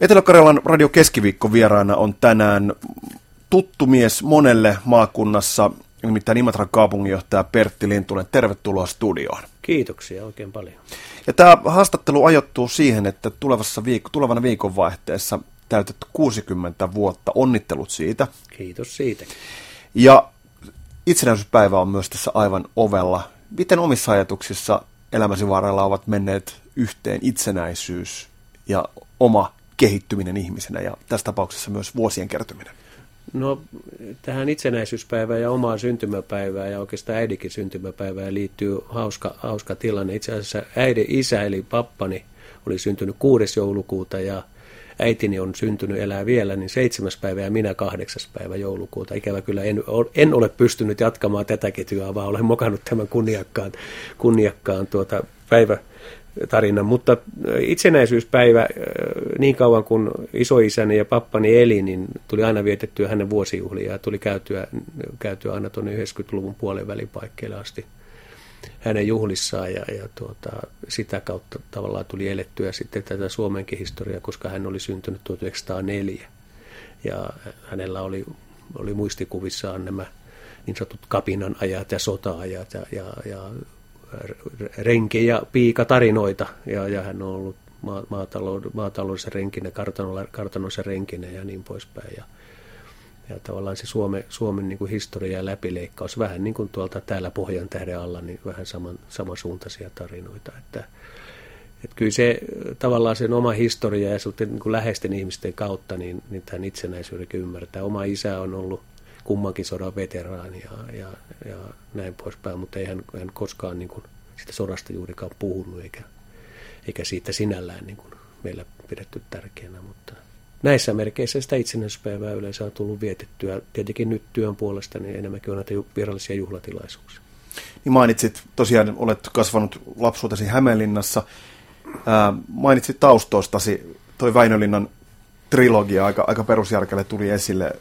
Etelä-Karjalan Radio Keskiviikko vieraana on tänään tuttu mies monelle maakunnassa, nimittäin Imatran kaupunginjohtaja Pertti Lintunen. Tervetuloa studioon. Kiitoksia oikein paljon. Ja tämä haastattelu ajoittuu siihen, että tulevassa viik- tulevana viikonvaihteessa täytät 60 vuotta. Onnittelut siitä. Kiitos siitä. Ja itsenäisyyspäivä on myös tässä aivan ovella. Miten omissa ajatuksissa elämäsi varrella ovat menneet yhteen itsenäisyys ja oma kehittyminen ihmisenä ja tässä tapauksessa myös vuosien kertyminen? No tähän itsenäisyyspäivään ja omaan syntymäpäivään ja oikeastaan äidikin syntymäpäivään liittyy hauska, hauska tilanne. Itse asiassa äidin isä eli pappani oli syntynyt 6. joulukuuta ja äitini on syntynyt elää vielä, niin seitsemäs päivä ja minä kahdeksas päivä joulukuuta. Ikävä kyllä en, en ole pystynyt jatkamaan tätä ketjua, vaan olen mokannut tämän kunniakkaan, kunniakkaan tuota päivä, tarina, mutta itsenäisyyspäivä, niin kauan kuin isoisäni ja pappani eli, niin tuli aina vietettyä hänen vuosijuhlia ja tuli käytyä, käytyä aina tuonne 90-luvun puolen välipaikkeelle asti hänen juhlissaan ja, ja tuota, sitä kautta tavallaan tuli elettyä sitten tätä Suomenkin historiaa, koska hän oli syntynyt 1904 ja hänellä oli, oli muistikuvissaan nämä niin sanotut kapinan ajat ja sota-ajat ja, ja, ja renki- ja piikatarinoita, ja, ja hän on ollut maataloudessa renkinä, kartanoissa renkinä ja niin poispäin. Ja, ja tavallaan se Suome, Suomen niin kuin historia ja läpileikkaus, vähän niin kuin tuolta täällä Pohjan tähden alla, niin vähän saman, samansuuntaisia tarinoita. Että, että kyllä se tavallaan sen oma historia ja sitten niin läheisten ihmisten kautta, niin, niin tämän itsenäisyyden ymmärtää. Oma isä on ollut kummankin sodan veteraani ja, ja, ja näin poispäin, mutta ei hän, hän koskaan niin kuin sitä sodasta juurikaan puhunut eikä, eikä siitä sinällään niin kuin meillä pidetty tärkeänä, mutta näissä merkeissä sitä itsenäisyyspäivää yleensä on tullut vietettyä. Tietenkin nyt työn puolesta niin enemmänkin on näitä virallisia juhlatilaisuuksia. Niin mainitsit, tosiaan olet kasvanut lapsuutesi Hämeenlinnassa. Ää, mainitsit taustoistasi, toi Väinölinnan trilogia aika, aika perusjärkelle tuli esille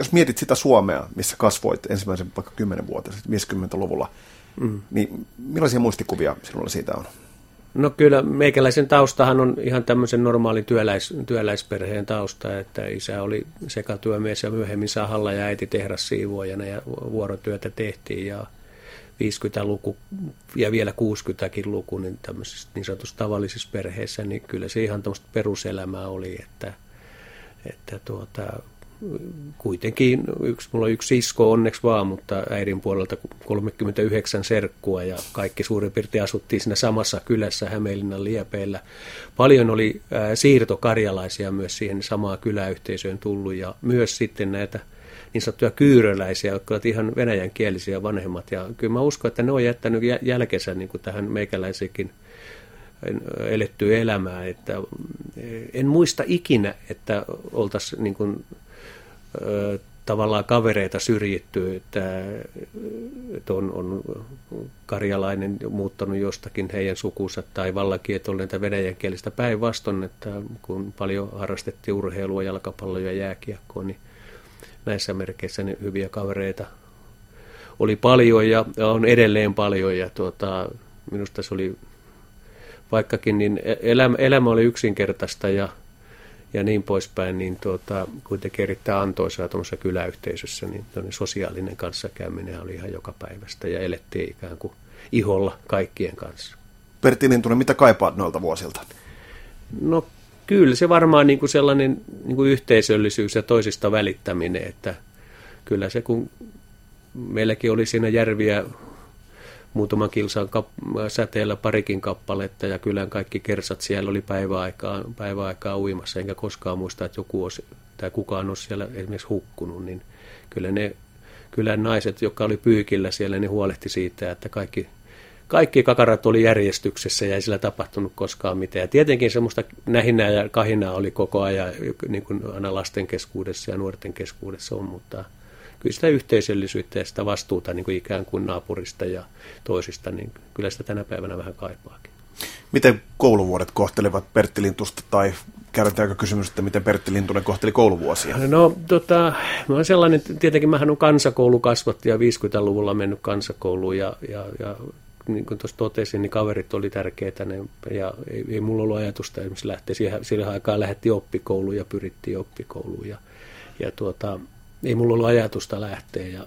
jos mietit sitä Suomea, missä kasvoit ensimmäisen vaikka 10 vuotta sitten, 50-luvulla, mm. niin millaisia muistikuvia sinulla siitä on? No kyllä, meikäläisen taustahan on ihan tämmöisen normaalin työläis, työläisperheen tausta, että isä oli sekatyömies ja myöhemmin sahalla ja äiti tehdassiivuojana ja vuorotyötä tehtiin ja 50-luku ja vielä 60-kin luku, niin tämmöisissä niin sanotussa tavallisissa perheissä, niin kyllä se ihan tämmöistä peruselämää oli, että, että tuota, kuitenkin yksi, mulla on yksi sisko onneksi vaan, mutta äidin puolelta 39 serkkua ja kaikki suurin piirtein asuttiin siinä samassa kylässä Hämeenlinnan liepeillä. Paljon oli siirtokarjalaisia myös siihen samaa kyläyhteisöön tullut ja myös sitten näitä niin sanottuja kyyröläisiä, jotka ovat ihan venäjänkielisiä vanhemmat. Ja kyllä mä uskon, että ne on jättänyt jälkensä niin kuin tähän meikäläisikin elettyä elämää. Että en muista ikinä, että oltaisiin niin tavallaan kavereita syrjitty, että, että on, on karjalainen muuttanut jostakin heidän sukunsa tai vallakietollinen venäjänkielistä päinvastoin, että kun paljon harrastettiin urheilua, jalkapalloa ja jääkiekkoa, niin näissä merkeissä niin hyviä kavereita oli paljon ja on edelleen paljon. Ja tuota, minusta se oli vaikkakin niin elämä, elämä oli yksinkertaista ja ja niin poispäin, niin tuota, kuitenkin erittäin antoisaa tuollaisessa kyläyhteisössä, niin sosiaalinen kanssakäyminen oli ihan joka päivästä ja elettiin ikään kuin iholla kaikkien kanssa. Pertti Lintunen, mitä kaipaat noilta vuosilta? No kyllä se varmaan niin kuin sellainen niin kuin yhteisöllisyys ja toisista välittäminen, että kyllä se kun meilläkin oli siinä järviä muutaman kilsan kap- säteellä parikin kappaletta ja kyllä kaikki kersat siellä oli päiväaikaa, päiväaikaa uimassa, enkä koskaan muista, että joku olisi, tai kukaan olisi siellä esimerkiksi hukkunut, niin kyllä ne kyllä naiset, jotka oli pyykillä siellä, ne huolehti siitä, että kaikki, kaikki kakarat oli järjestyksessä ja ei sillä tapahtunut koskaan mitään. Ja tietenkin semmoista nähinää ja kahinaa oli koko ajan, niin kuin aina lasten keskuudessa ja nuorten keskuudessa on, mutta kyllä sitä yhteisöllisyyttä ja sitä vastuuta niin kuin ikään kuin naapurista ja toisista, niin kyllä sitä tänä päivänä vähän kaipaakin. Miten kouluvuodet kohtelevat Pertti Lintusta tai käydetäänkö kysymys, että miten Pertti Lintunen kohteli kouluvuosia? No tota, mä olen sellainen, tietenkin mähän on kansakoulukasvatti ja 50-luvulla mennyt kansakouluun ja, ja, ja niin kuin tuossa totesin, niin kaverit oli tärkeitä ne, ja ei, ei mulla ollut ajatusta esimerkiksi lähteä. Siihen, sillä aikaa lähti oppikouluun ja pyrittiin oppikouluun ja, ja tuota, ei mulla ollut ajatusta lähteä ja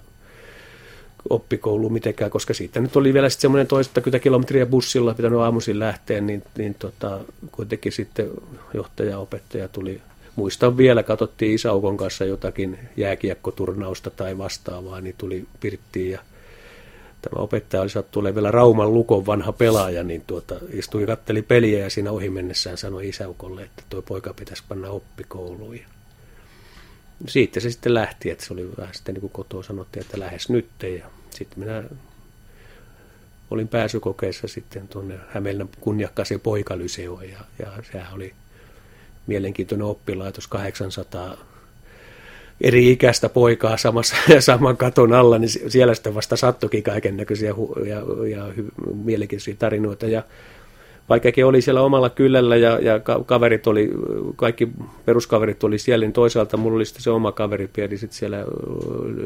oppikouluun mitenkään, koska siitä nyt oli vielä sitten semmoinen toistakymmentä kilometriä bussilla pitänyt aamuisin lähteä, niin, niin tota, kuitenkin sitten johtaja opettaja tuli muistan vielä, katsottiin isäukon kanssa jotakin jääkiekkoturnausta tai vastaavaa, niin tuli Pirttiin ja tämä opettaja oli sattu vielä Rauman lukon vanha pelaaja, niin tuota, istui katteli peliä ja siinä ohi mennessään sanoi isäukolle, että tuo poika pitäisi panna oppikouluun. Siitä se sitten lähti, että se oli vähän sitten niin kuin kotoa sanottiin, että lähes nyt. Ja sitten minä olin pääsykokeessa sitten tuonne Hämeenlinnan kunniakkaaseen poikalyseoon ja, ja sehän oli mielenkiintoinen oppilaitos, 800 eri ikäistä poikaa samassa, saman katon alla, niin siellä sitten vasta sattukin kaiken näköisiä ja, ja hy- mielenkiintoisia tarinoita. Ja vaikkakin oli siellä omalla kylällä ja, ja kaverit oli, kaikki peruskaverit oli siellä, niin toisaalta mulla oli se oma kaveripiiri sitten siellä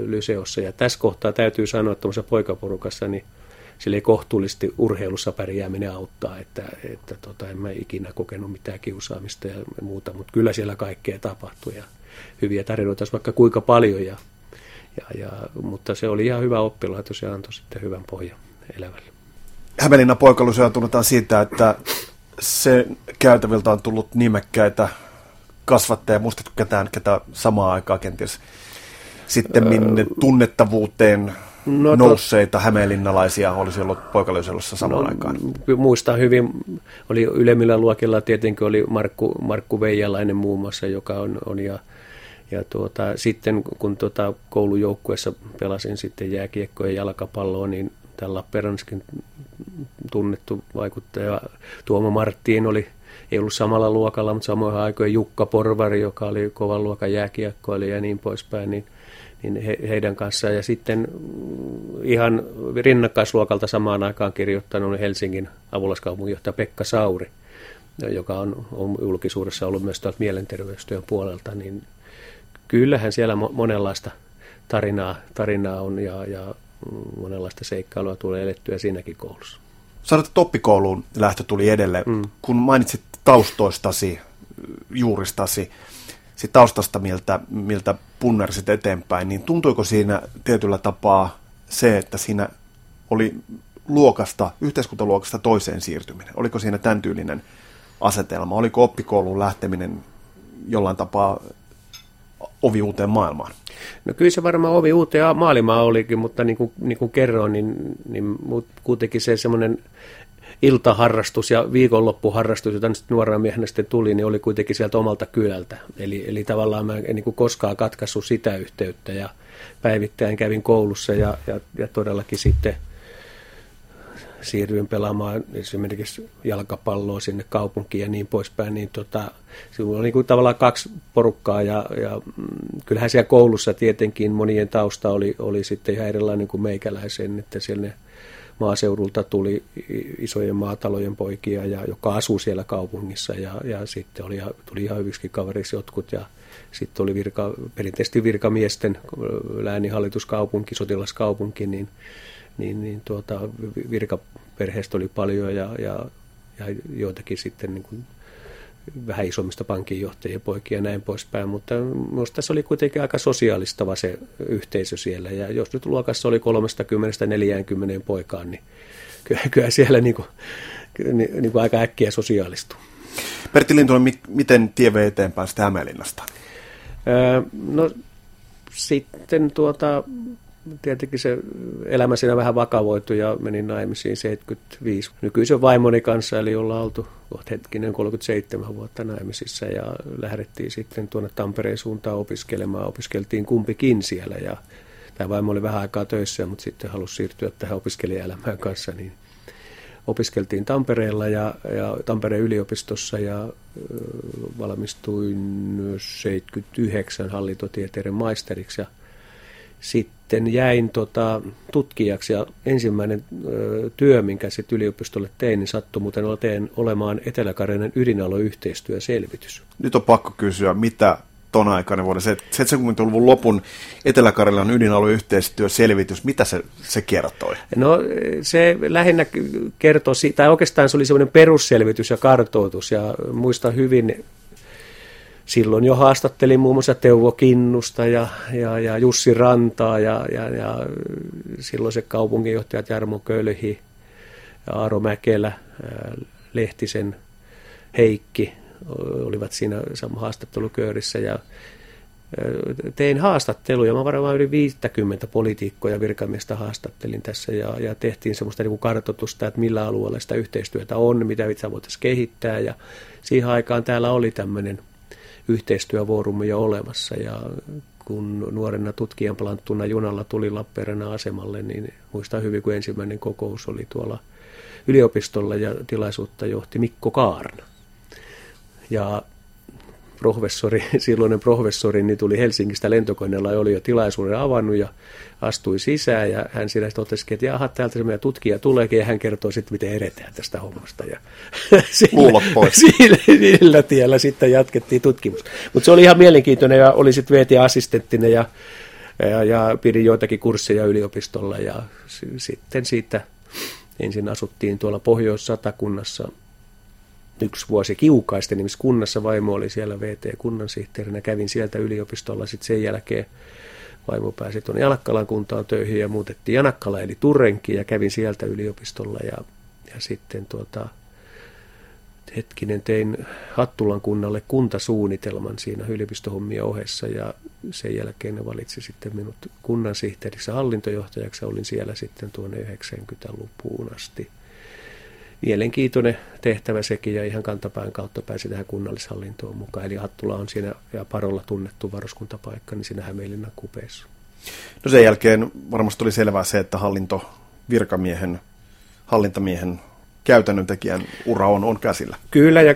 Lyseossa. Ja tässä kohtaa täytyy sanoa, että poikaporukassa, niin sille kohtuullisesti urheilussa pärjääminen auttaa, että, että tota, en mä ikinä kokenut mitään kiusaamista ja muuta, mutta kyllä siellä kaikkea tapahtui ja hyviä tarinoita vaikka kuinka paljon, ja, ja, ja, mutta se oli ihan hyvä oppilaitos ja antoi sitten hyvän pohjan elävälle. Hämeenlinnan poikaluseja tunnetaan siitä, että se käytäviltä on tullut nimekkäitä kasvattajia. Muistatko ketään, ketä samaan aikaan kenties sitten öö, tunnettavuuteen no, nousseita hämeenlinnalaisia olisi ollut poikalöyselossa samaan no, aikaan? Muistan hyvin, oli ylemmillä luokilla tietenkin oli Markku, Markku Veijalainen muun muassa, joka on, on ja, ja tuota, sitten kun tuota koulujoukkueessa pelasin sitten jääkiekkoa ja jalkapalloa, niin tällä Lappeenranniskin tunnettu vaikuttaja Tuomo Marttiin oli, ei ollut samalla luokalla, mutta samoin aikoina Jukka Porvari, joka oli kovan luokan jääkiekkoilija ja niin poispäin, niin niin he, heidän kanssaan. Ja sitten ihan rinnakkaisluokalta samaan aikaan kirjoittanut Helsingin apulaiskaupunginjohtaja Pekka Sauri, joka on, on julkisuudessa ollut myös tuolta mielenterveystyön puolelta, niin kyllähän siellä monenlaista tarinaa, tarinaa on ja, ja monenlaista seikkailua tulee elettyä siinäkin koulussa. Sanoit, että toppikouluun lähtö tuli edelleen. Mm. Kun mainitsit taustoistasi, juuristasi, sit taustasta, miltä, miltä punnersit eteenpäin, niin tuntuiko siinä tietyllä tapaa se, että siinä oli luokasta, yhteiskuntaluokasta toiseen siirtyminen? Oliko siinä tämän tyylinen asetelma? Oliko oppikouluun lähteminen jollain tapaa ovi uuteen maailmaan? No kyllä se varmaan ovi uuteen maailmaan olikin, mutta niin kuin, niin kuin kerroin, niin, niin kuitenkin se semmoinen iltaharrastus ja viikonloppuharrastus, jota nyt nuorena miehenä sitten tuli, niin oli kuitenkin sieltä omalta kylältä. Eli, eli tavallaan mä en niin kuin koskaan katkaissut sitä yhteyttä ja päivittäin kävin koulussa ja, ja, ja todellakin sitten siirryin pelaamaan esimerkiksi jalkapalloa sinne kaupunkiin ja niin poispäin, niin tota, oli niin kuin tavallaan kaksi porukkaa ja, ja mm, kyllähän siellä koulussa tietenkin monien tausta oli, oli sitten ihan erilainen kuin meikäläisen, että siellä ne maaseudulta tuli isojen maatalojen poikia, ja, joka asui siellä kaupungissa ja, ja sitten oli, tuli ihan hyviksi kaveriksi jotkut ja sitten oli virka, perinteisesti virkamiesten lääninhallituskaupunki, sotilaskaupunki, niin, niin, niin tuota, virkaperheestä oli paljon ja, ja, ja joitakin sitten niin kuin vähän isommista pankinjohtajien poikia ja näin poispäin, mutta minusta tässä oli kuitenkin aika sosiaalistava se yhteisö siellä, ja jos nyt luokassa oli 30-40 poikaan, niin kyllä, kyllä siellä niin kuin, niin kuin aika äkkiä sosiaalistuu. Pertti Lintunen, miten tie vei eteenpäin sitä Hämeenlinnasta? Öö, no sitten tuota, tietenkin se elämä siinä vähän vakavoitui ja menin naimisiin 75 nykyisen vaimoni kanssa, eli ollaan oltu hetkinen 37 vuotta naimisissa ja lähdettiin sitten tuonne Tampereen suuntaan opiskelemaan. Opiskeltiin kumpikin siellä ja tämä vaimo oli vähän aikaa töissä, mutta sitten halusi siirtyä tähän opiskelijaelämään kanssa, niin opiskeltiin Tampereella ja, ja Tampereen yliopistossa ja valmistuin 79 hallintotieteiden maisteriksi ja sitten jäin tota, tutkijaksi ja ensimmäinen ö, työ, minkä sitten yliopistolle tein, niin sattui muuten teen olemaan Etelä-Karjalan ydinaloyhteistyöselvitys. Nyt on pakko kysyä, mitä ton aikana vuoden 70-luvun lopun Etelä-Karjalan ydinalueyhteistyöselvitys, mitä se, se kertoi? No se lähinnä kertoi, tai oikeastaan se oli semmoinen perusselvitys ja kartoitus, ja muistan hyvin, silloin jo haastattelin muun muassa Teuvo Kinnusta ja, ja, ja Jussi Rantaa ja, ja, ja silloiset kaupunginjohtajat Jarmo Kölhi ja Aaro Mäkelä, Lehtisen Heikki olivat siinä haastatteluköörissä ja tein haastatteluja. Mä varmaan yli 50 poliitikkoja virkamiestä haastattelin tässä ja, ja tehtiin semmoista niin kartoitusta, että millä alueella sitä yhteistyötä on, mitä itse voitaisiin kehittää ja siihen aikaan täällä oli tämmöinen yhteistyövuorumme jo olemassa ja kun nuorena tutkijan planttuna junalla tuli Lappeenrannan asemalle, niin muistan hyvin, kun ensimmäinen kokous oli tuolla yliopistolla ja tilaisuutta johti Mikko Kaarna. Ja professori, silloinen professori, niin tuli Helsingistä lentokoneella ja oli jo tilaisuuden avannut ja astui sisään ja hän siinä totesi, että jaha, täältä se meidän tutkija tuleekin ja hän kertoi sitten, miten edetään tästä hommasta. Ja sillä, pois. Sillä, sillä tiellä sitten jatkettiin tutkimus. Mutta se oli ihan mielenkiintoinen ja oli sitten VT-assistenttina ja, ja, ja pidin joitakin kursseja yliopistolla ja sitten siitä ensin asuttiin tuolla Pohjois-Satakunnassa yksi vuosi kiukaisten nimissä kunnassa. Vaimo oli siellä VT-kunnansihteerinä. Kävin sieltä yliopistolla. Sitten sen jälkeen vaimo pääsi tuonne Janakkalan kuntaan töihin ja muutettiin Janakkala eli Turrenki ja kävin sieltä yliopistolla. Ja, ja sitten tuota, hetkinen, tein Hattulan kunnalle kuntasuunnitelman siinä yliopistohommien ohessa ja sen jälkeen ne valitsi sitten minut kunnansihteeriksi hallintojohtajaksi. Olin siellä sitten tuonne 90-lukuun asti mielenkiintoinen tehtävä sekin ja ihan kantapään kautta pääsi tähän kunnallishallintoon mukaan. Eli Hattula on siinä ja Parolla tunnettu varuskuntapaikka, niin siinä Hämeenlinnan kupeessa. No sen jälkeen varmasti oli selvää se, että hallinto virkamiehen, hallintamiehen käytännön tekijän ura on, on käsillä. Kyllä, ja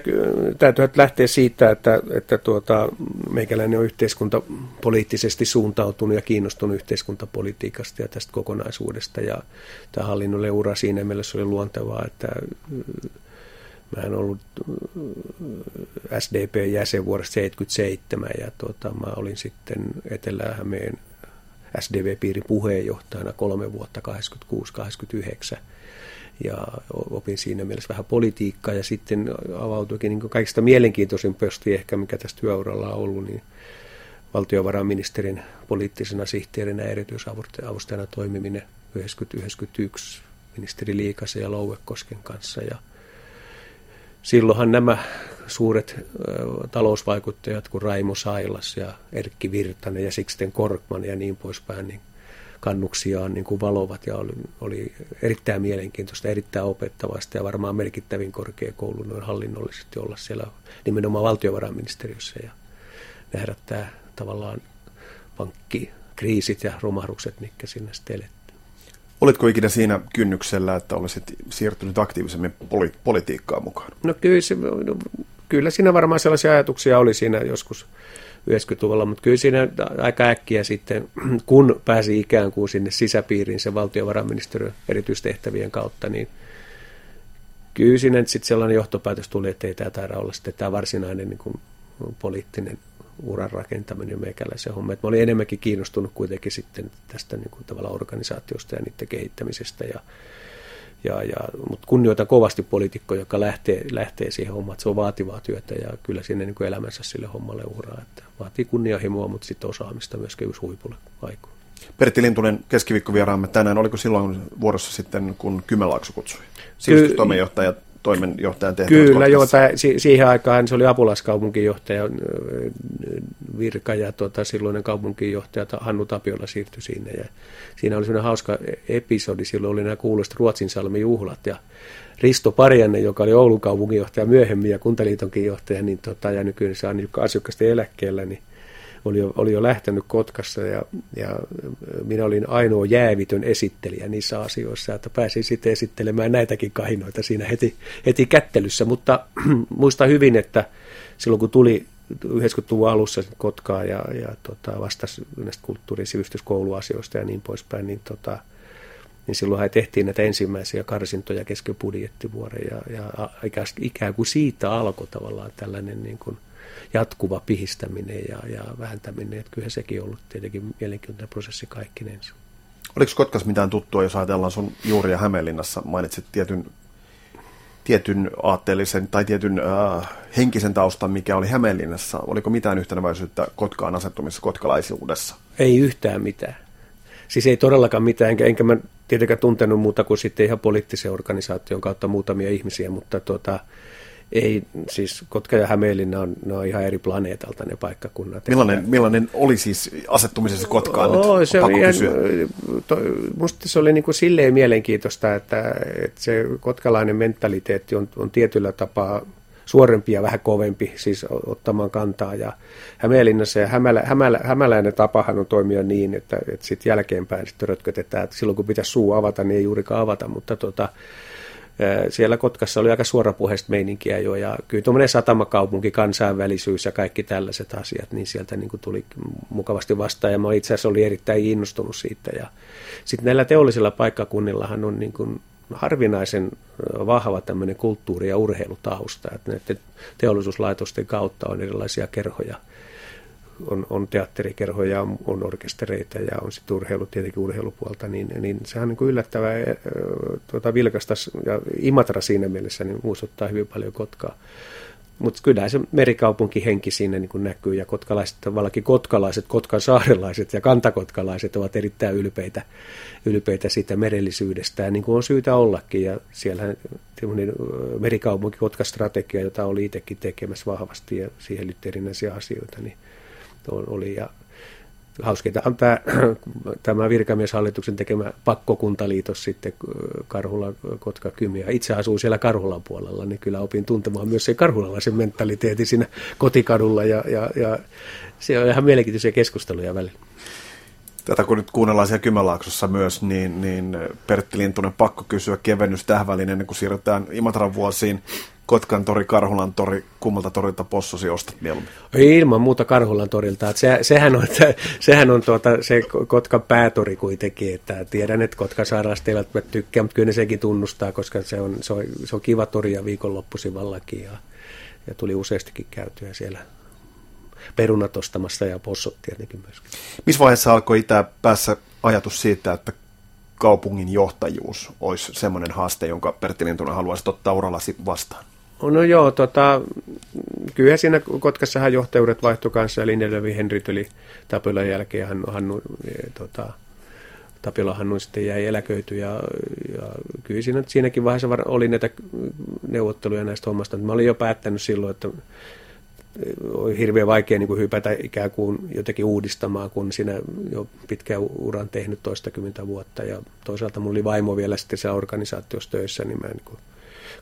täytyy lähteä siitä, että, että tuota, meikäläinen on yhteiskuntapoliittisesti suuntautunut ja kiinnostunut yhteiskuntapolitiikasta ja tästä kokonaisuudesta. Ja tämä hallinnolle ura siinä mielessä oli luontevaa, että Mä en ollut SDP-jäsen vuodesta 1977 ja tuota, mä olin sitten Etelä-Hämeen SDV-piirin puheenjohtajana kolme vuotta 86-89 ja opin siinä mielessä vähän politiikkaa ja sitten avautuikin niin kaikista mielenkiintoisin pösti ehkä, mikä tästä työuralla on ollut, niin valtiovarainministerin poliittisena sihteerinä erityisavustajana toimiminen 1991 ministeri Liikasen ja Louekosken kanssa. Ja silloinhan nämä suuret talousvaikuttajat kuin Raimo Sailas ja Erkki Virtanen ja Sixten Korkman ja niin poispäin, niin kannuksiaan niin kuin valovat ja oli, oli erittäin mielenkiintoista, erittäin opettavasta ja varmaan merkittävin korkeakoulu noin hallinnollisesti olla siellä nimenomaan valtiovarainministeriössä ja nähdä tämä tavallaan pankkikriisit ja romahdukset, mitkä sinne sitten elettiin. Olitko ikinä siinä kynnyksellä, että olisit siirtynyt aktiivisemmin poli- politiikkaan mukaan? No kyllä, se, no, kyllä siinä varmaan sellaisia ajatuksia oli siinä joskus 90-luvulla, mutta kyllä siinä aika äkkiä sitten, kun pääsi ikään kuin sinne sisäpiiriin sen valtiovarainministeriön erityistehtävien kautta, niin kyllä siinä sitten sellainen johtopäätös tuli, että ei tämä taida olla sitten tämä varsinainen niin kuin poliittinen uran rakentaminen meikäläisen homma. Että mä olin enemmänkin kiinnostunut kuitenkin sitten tästä niin kuin tavallaan organisaatiosta ja niiden kehittämisestä ja ja, ja, mutta kunnioitan kovasti poliitikkoja, joka lähtee, lähtee siihen hommaan, että se on vaativaa työtä ja kyllä sinne niin elämänsä sille hommalle uraa. Että vaatii kunnianhimoa, mutta sitten osaamista myöskin just huipulle aikoo. Pertti Lintunen, keskiviikkovieraamme tänään. Oliko silloin vuorossa sitten, kun Kymenlaakso kutsui? Sivistystoimenjohtaja toimenjohtajan tehtävät. Kyllä, joo, tai si- siihen aikaan se oli apulaiskaupunkinjohtaja virka ja tuota, silloinen kaupunkinjohtaja Hannu Tapiola siirtyi sinne. Ja siinä oli sellainen hauska episodi, silloin oli nämä kuuluiset Ruotsinsalmi juhlat ja Risto Parjanne, joka oli Oulun kaupunginjohtaja myöhemmin ja Kuntaliitonkin johtaja, niin tota, ja nykyään se on asukkasten eläkkeellä, niin oli jo, oli jo lähtenyt Kotkassa ja, ja minä olin ainoa jäävitön esittelijä niissä asioissa, että pääsin sitten esittelemään näitäkin kahinoita siinä heti, heti kättelyssä, mutta muistan hyvin, että silloin kun tuli 90-luvun alussa Kotkaa ja, ja tota, vastasi näistä kulttuuri- ja sivistyskouluasioista ja niin poispäin, niin, tota, niin silloinhan tehtiin näitä ensimmäisiä karsintoja kesken budjettivuoden ja, ja ikään kuin siitä alkoi tavallaan tällainen niin kuin – jatkuva pihistäminen ja, ja vähentäminen. Että kyllä sekin on ollut tietenkin mielenkiintoinen prosessi kaikkinensa. Oliko Kotkas mitään tuttua, jos ajatellaan sun juuria Hämeenlinnassa? Mainitsit tietyn, tietyn aatteellisen tai tietyn äh, henkisen taustan, mikä oli Hämeenlinnassa. Oliko mitään yhtenäväisyyttä Kotkaan asettumissa kotkalaisuudessa? Ei yhtään mitään. Siis ei todellakaan mitään, enkä, enkä mä tietenkään tuntenut muuta kuin sitten ihan poliittisen organisaation kautta muutamia ihmisiä, mutta tuota, ei, siis Kotka ja Hämeenlinna on, ne on ihan eri planeetalta ne paikkakunnat. Millainen, millainen oli siis asettumisessa Kotkaan oh, nyt? Se oli ihan, to, musta se oli niin kuin silleen mielenkiintoista, että, että se kotkalainen mentaliteetti on, on tietyllä tapaa suorempi ja vähän kovempi, siis ottamaan kantaa. Ja Hämeenlinnassa ja Hämälä, Hämälä, hämäläinen tapahan on toimia niin, että, että sitten jälkeenpäin sitten rötkötetään, että silloin kun pitäisi suu avata, niin ei juurikaan avata, mutta tota, siellä Kotkassa oli aika suorapuheista meininkiä jo, ja kyllä tuommoinen satamakaupunki, kansainvälisyys ja kaikki tällaiset asiat, niin sieltä niin kuin tuli mukavasti vastaan, ja mä itse asiassa olin erittäin innostunut siitä, ja sitten näillä teollisilla paikkakunnillahan on niin kuin harvinaisen vahva tämmöinen kulttuuri- ja urheilutausta, että näiden teollisuuslaitosten kautta on erilaisia kerhoja, on, on teatterikerhoja, on, on orkestereita ja on sitten urheilu, tietenkin urheilupuolta, niin, niin sehän on niin kuin yllättävää tuota, vilkasta ja Imatra siinä mielessä niin muistuttaa hyvin paljon Kotkaa. Mutta kyllä se merikaupunkihenki siinä niin kuin näkyy ja kotkalaiset, tavallaan kotkalaiset, kotkan saarelaiset ja kantakotkalaiset ovat erittäin ylpeitä, ylpeitä siitä merellisyydestä, niin kuin on syytä ollakin. Ja siellä merikaupunki Kotka-strategia, jota oli itsekin tekemässä vahvasti ja siihen liittyy erinäisiä asioita, niin oli. Ja hauskintahan tämä, tämä virkamieshallituksen tekemä pakkokuntaliitos sitten Karhula, Kotka, Kymi. itse asuu siellä Karhulan puolella, niin kyllä opin tuntemaan myös se karhulalaisen mentaliteetin siinä kotikadulla ja, ja, ja se on ihan mielenkiintoisia keskusteluja välillä. Tätä kun nyt kuunnellaan siellä Kymenlaaksossa myös, niin, niin Pertti Lintunen pakko kysyä kevennys tähän väliin ennen kuin siirrytään Imatran vuosiin. Kotkan tori, Karhulan tori, kummalta torilta possosi ostat mieluummin? Ilman muuta Karhulan torilta. Se, sehän on, sehän on tuota, se Kotkan päätori kuitenkin. Että tiedän, että Kotkan sairaalasta eivät tykkää, mutta kyllä ne sekin tunnustaa, koska se on, se on, se on kiva tori ja viikonloppuisin vallakin. Ja, ja tuli useastikin käytyä siellä perunat ostamassa ja possot tietenkin myöskin. Missä vaiheessa alkoi itää päässä ajatus siitä, että kaupungin johtajuus olisi semmoinen haaste, jonka Pertti Lintunen haluaisi ottaa urallasi vastaan? No joo, tota, kyllä siinä Kotkassahan johtajuudet vaihtui kanssa, eli Nelvi Henry tuli Tapilan jälkeen, hän, Hannu, e, tota, Tapila Hannu sitten jäi eläköity ja, ja kyllä siinä, siinäkin vaiheessa oli näitä neuvotteluja näistä hommasta. Mä olin jo päättänyt silloin, että oli hirveän vaikea niin kuin hypätä ikään kuin jotenkin uudistamaan, kun siinä jo pitkään uran tehnyt toistakymmentä vuotta. Ja toisaalta mulla oli vaimo vielä sitten siellä organisaatiossa töissä, niin mä en niin kuin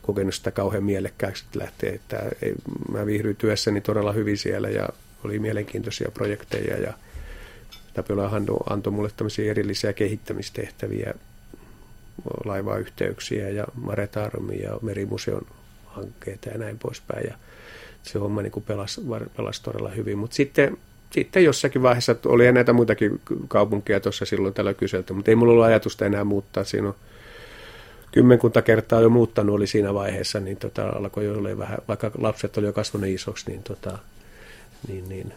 kokenut sitä kauhean mielekkääksi lähteä. Että ei, mä viihdyin työssäni todella hyvin siellä ja oli mielenkiintoisia projekteja ja Tapiola antoi mulle tämmöisiä erillisiä kehittämistehtäviä, laivayhteyksiä ja Maretarmi ja Merimuseon hankkeita ja näin poispäin. Ja se homma niin pelasi, pelasi todella hyvin. Mutta sitten, sitten jossakin vaiheessa oli näitä muitakin kaupunkeja tuossa silloin tällä kyselty, mutta ei mulla ollut ajatusta enää muuttaa. Siinä on kymmenkunta kertaa jo muuttanut oli siinä vaiheessa, niin tota, alkoi jo olla vähän, vaikka lapset oli jo kasvanut isoksi, niin, tota, niin, niin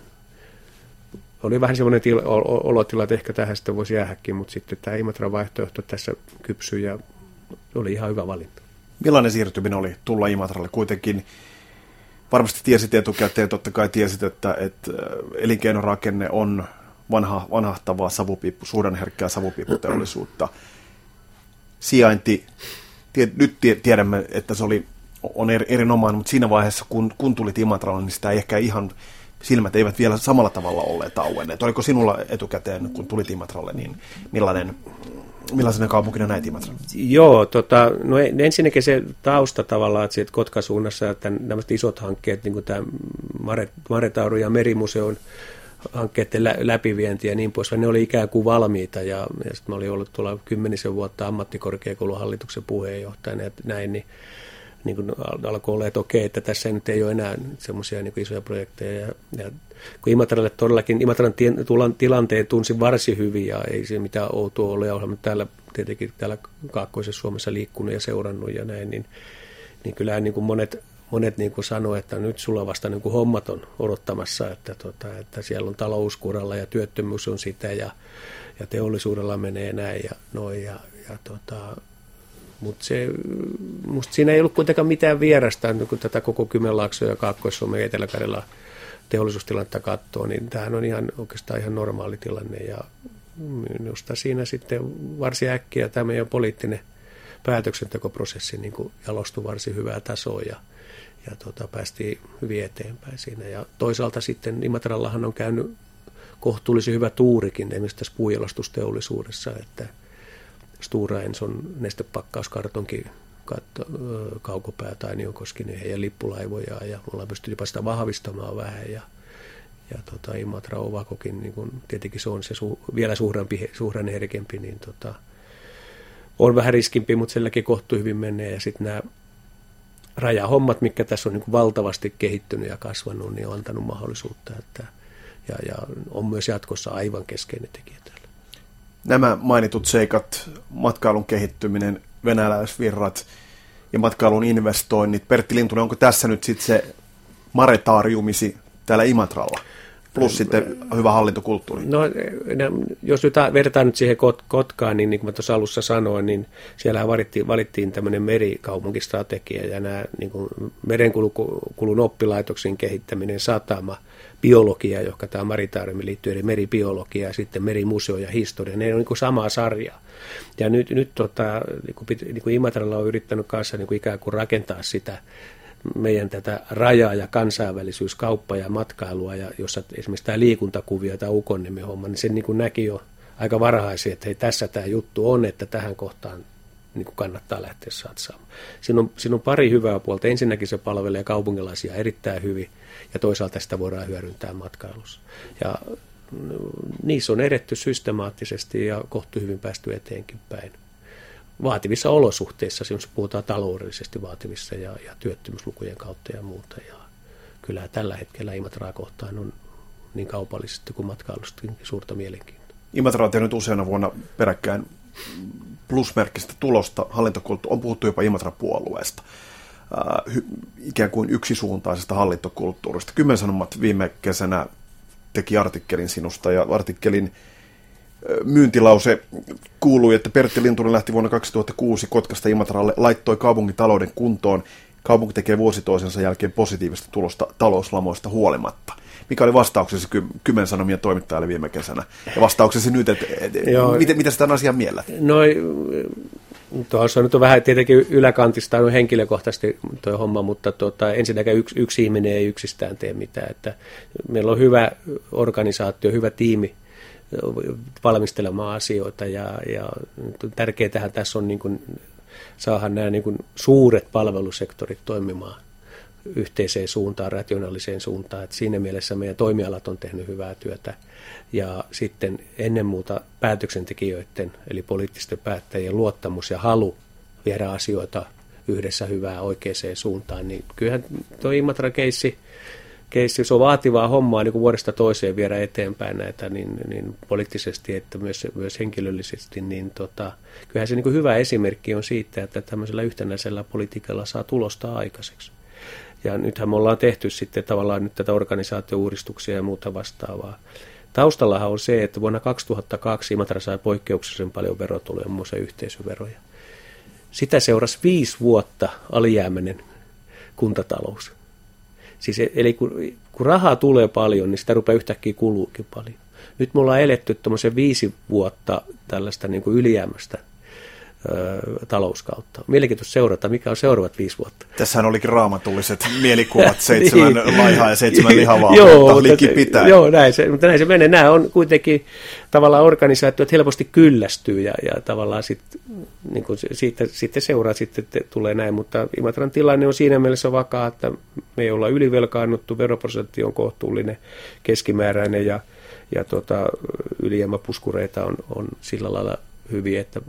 oli vähän semmoinen til, olotila, että ehkä tähän sitten voisi jäädäkin, mutta sitten tämä Imatran vaihtoehto tässä kypsyi ja oli ihan hyvä valinta. Millainen siirtyminen oli tulla Imatralle? Kuitenkin varmasti tiesit etukäteen, totta kai tiesit, että, että elinkeinorakenne on vanha, vanhahtavaa savupiippu, suhdanherkkää savupiipputeollisuutta. Sijainti, tie, nyt tiedämme, että se oli, on erinomainen, mutta siinä vaiheessa, kun, kun tulit Imatralle, niin sitä ei ehkä ihan silmät eivät vielä samalla tavalla olleet auenneet. Oliko sinulla etukäteen, kun tulit Imatralle, niin millainen millaisena kaupunkina näit Imatran? Joo, tota, no ensinnäkin se tausta tavallaan, että Kotka-suunnassa, että nämä isot hankkeet, niin kuin tämä Mare, Maretauru ja Merimuseon hankkeiden lä- läpivienti ja niin poispäin, ne oli ikään kuin valmiita ja, ja sitten mä olin ollut tuolla kymmenisen vuotta ammattikorkeakoulun hallituksen puheenjohtajana ja näin, niin niin kuin alkoi olla, että okei, että tässä nyt ei ole enää semmoisia niin isoja projekteja. Ja, ja kun Imatralle todellakin, Imatran tilanteen tunsin varsin hyvin ja ei se mitään outoa ole, ja olen täällä tietenkin täällä Kaakkoisessa Suomessa liikkunut ja seurannut ja näin, niin, niin kyllähän niin kuin monet, monet niin kuin sanoo, että nyt sulla vasta niin kuin hommat on odottamassa, että, tota, että siellä on talouskuralla ja työttömyys on sitä ja, ja teollisuudella menee näin ja noin. Ja, ja tota, mutta se, musta siinä ei ollut kuitenkaan mitään vierasta, niin kun tätä koko Kymenlaaksoa ja Kaakkois-Suomen ja etelä teollisuustilannetta katsoo, niin tämähän on ihan oikeastaan ihan normaali tilanne ja minusta siinä sitten varsin äkkiä tämä meidän poliittinen päätöksentekoprosessi niin jalostui varsin hyvää tasoa ja, ja tota, päästiin hyvin eteenpäin siinä. Ja toisaalta sitten Imatrallahan on käynyt kohtuullisen hyvä tuurikin esimerkiksi tässä puujalostusteollisuudessa, että Stura Enson nestepakkauskartonkin katto, kaukopää tai Niokoskinen heidän lippulaivoja ja me ollaan pystynyt jopa sitä vahvistamaan vähän ja, ja tota, Imatra Ovakokin, niin kun, tietenkin se on se su, vielä suurempi, suuren herkempi, niin tota, on vähän riskimpi, mutta silläkin kohtuu hyvin menee ja sitten nämä rajahommat, mikä tässä on niin valtavasti kehittynyt ja kasvanut, niin on antanut mahdollisuutta, että ja, ja on myös jatkossa aivan keskeinen tekijä. Nämä mainitut seikat, matkailun kehittyminen, venäläisvirrat ja matkailun investoinnit. Pertti Lintunen, onko tässä nyt sitten se maretaariumisi täällä Imatralla? Plus sitten hyvä hallintokulttuuri. No, jos nyt vertaa nyt siihen Kotkaan, niin niin kuin mä tuossa alussa sanoin, niin siellä valittiin, valittiin tämmöinen merikaupunkistrategia ja nämä niin kuin merenkulun oppilaitoksen kehittäminen, satama, biologia, johon tämä maritaariumi liittyy, eli meribiologia ja sitten merimuseo ja historia. Ne on niin kuin samaa sarjaa. Ja nyt, nyt tota, niin kuin, niin kuin Imatralla on yrittänyt kanssa niin kuin ikään kuin rakentaa sitä meidän tätä rajaa ja kansainvälisyys, kauppa ja matkailua, ja jossa esimerkiksi tämä liikuntakuvio tai Ukonniemen homma, niin se niin kuin näki jo aika varhaisesti, että hei, tässä tämä juttu on, että tähän kohtaan niin kuin kannattaa lähteä satsaamaan. Siinä on, siinä on pari hyvää puolta. Ensinnäkin se palvelee kaupungilaisia erittäin hyvin, ja toisaalta sitä voidaan hyödyntää matkailussa. Ja niissä on edetty systemaattisesti ja kohtu hyvin päästy eteenkin päin. Vaativissa olosuhteissa, jos puhutaan taloudellisesti vaativissa ja, ja työttömyyslukujen kautta ja muuta. Ja kyllä tällä hetkellä Imatraa kohtaan on niin kaupallisesti kuin matkailustakin suurta mielenkiintoa. Imatra on tehnyt useana vuonna peräkkäin plusmerkkistä tulosta. Hallintokulttu on puhuttu jopa Imatra-puolueesta. Äh, ikään kuin yksisuuntaisesta hallintokulttuurista. Kymmensanomat viime kesänä teki artikkelin sinusta ja artikkelin myyntilause kuului, että Pertti Lintunen lähti vuonna 2006 Kotkasta Imatralle, laittoi kaupungin talouden kuntoon. Kaupunki tekee vuosi toisensa jälkeen positiivista tulosta talouslamoista huolimatta. Mikä oli vastauksesi kymmen sanomien toimittajalle viime kesänä? Ja vastauksesi nyt, että et, miten, miten sitä asiaa miellet? No, tuossa nyt on vähän tietenkin yläkantista on henkilökohtaisesti tuo homma, mutta tuota, ensinnäkään yksi, yksi ihminen ei yksistään tee mitään. Että meillä on hyvä organisaatio, hyvä tiimi valmistelemaan asioita ja, ja tärkeää tässä on niin kuin, saada nämä niin kuin suuret palvelusektorit toimimaan yhteiseen suuntaan, rationaaliseen suuntaan. Että siinä mielessä meidän toimialat on tehnyt hyvää työtä. Ja sitten ennen muuta päätöksentekijöiden, eli poliittisten päättäjien luottamus ja halu viedä asioita yhdessä hyvää oikeaan suuntaan, niin kyllähän tuo Imatra-keissi keissi, se on vaativaa hommaa niin kuin vuodesta toiseen viedä eteenpäin näitä niin, niin poliittisesti että myös, myös henkilöllisesti, niin tota, kyllähän se niin kuin hyvä esimerkki on siitä, että tämmöisellä yhtenäisellä politiikalla saa tulosta aikaiseksi. Ja nythän me ollaan tehty sitten tavallaan nyt tätä organisaatiouudistuksia ja muuta vastaavaa. Taustallahan on se, että vuonna 2002 Imatra sai poikkeuksellisen paljon verotuloja, muun muassa yhteisöveroja. Sitä seurasi viisi vuotta alijäämäinen kuntatalous. Siis, e- eli kun, kun rahaa tulee paljon, niin sitä rupeaa yhtäkkiä kuluukin paljon. Nyt me ollaan eletty viisi vuotta tällaista niin kuin ylijäämästä talouskautta. Mielenkiintoista seurata, mikä on seuraavat viisi vuotta. Tässähän olikin raamatulliset mielikuvat, seitsemän niin. laihaa ja seitsemän lihavaa, joo, mutta pitää. Joo, näin se, mutta näin se menee. Nämä on kuitenkin tavallaan organisaatiot helposti kyllästyy ja, ja tavallaan sit, niin kuin siitä, sitten seuraa, sitten tulee näin, mutta Imatran tilanne on siinä mielessä vakaa, että me ei olla ylivelkaannuttu, veroprosentti on kohtuullinen, keskimääräinen ja, ja tota, ylijäämäpuskureita on, on sillä lailla hyvin, että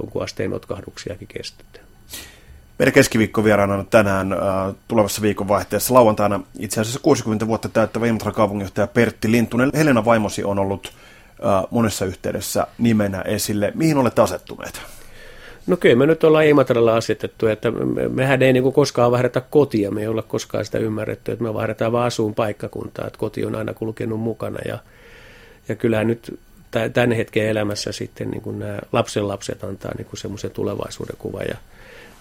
jonkun asteen notkahduksiakin kestetään. Meidän keskiviikkovieraana on tänään äh, tulevassa viikonvaihteessa lauantaina itse asiassa 60 vuotta täyttävä Imatra kaupunginjohtaja Pertti Lintunen. Helena Vaimosi on ollut äh, monessa yhteydessä nimenä esille. Mihin olette asettuneet? No kyllä me nyt ollaan Imatralla asetettu, että mehän ei niin koskaan vaihdeta kotia, me ei olla koskaan sitä ymmärretty, että me vaihdetaan vaan asuun paikkakuntaa, että koti on aina kulkenut mukana ja, ja kyllähän nyt tämän hetken elämässä sitten niin kuin nämä lapsenlapset antaa niin kuin semmoisen tulevaisuuden kuvan ja,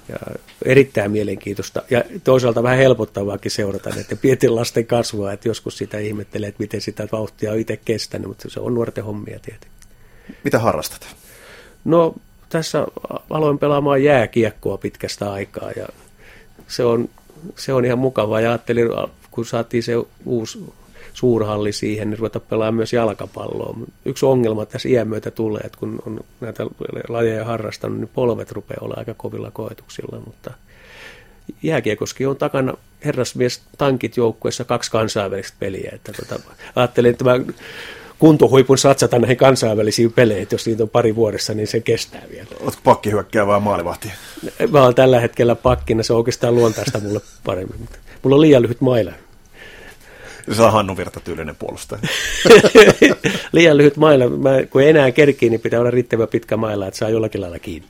ja erittäin mielenkiintoista ja toisaalta vähän helpottavaakin seurata näiden pienten lasten kasvua, että joskus sitä ihmettelee, että miten sitä vauhtia on itse kestänyt, mutta se on nuorten hommia tietenkin. Mitä harrastat? No tässä aloin pelaamaan jääkiekkoa pitkästä aikaa ja se on, se on ihan mukavaa ja ajattelin, kun saatiin se uusi suurhalli siihen, niin ruveta pelaamaan myös jalkapalloa. Yksi ongelma tässä iän myötä tulee, että kun on näitä lajeja harrastanut, niin polvet rupeaa olla aika kovilla koetuksilla, mutta jääkiekoskin on takana herrasmies tankit joukkueessa kaksi kansainvälistä peliä. Että tota, ajattelin, että mä kuntohuipun satsata näihin kansainvälisiin peleihin, jos niitä on pari vuodessa, niin se kestää vielä. Oletko pakki hyökkää vai maalivahti? Mä oon tällä hetkellä pakkina, se on oikeastaan luontaista mulle paremmin. Mulla on liian lyhyt maila. Se on Hannu Virta tyylinen puolustaja. liian lyhyt maila. Mä, kun enää kerkii, niin pitää olla riittävän pitkä maila, että saa jollakin lailla kiinni.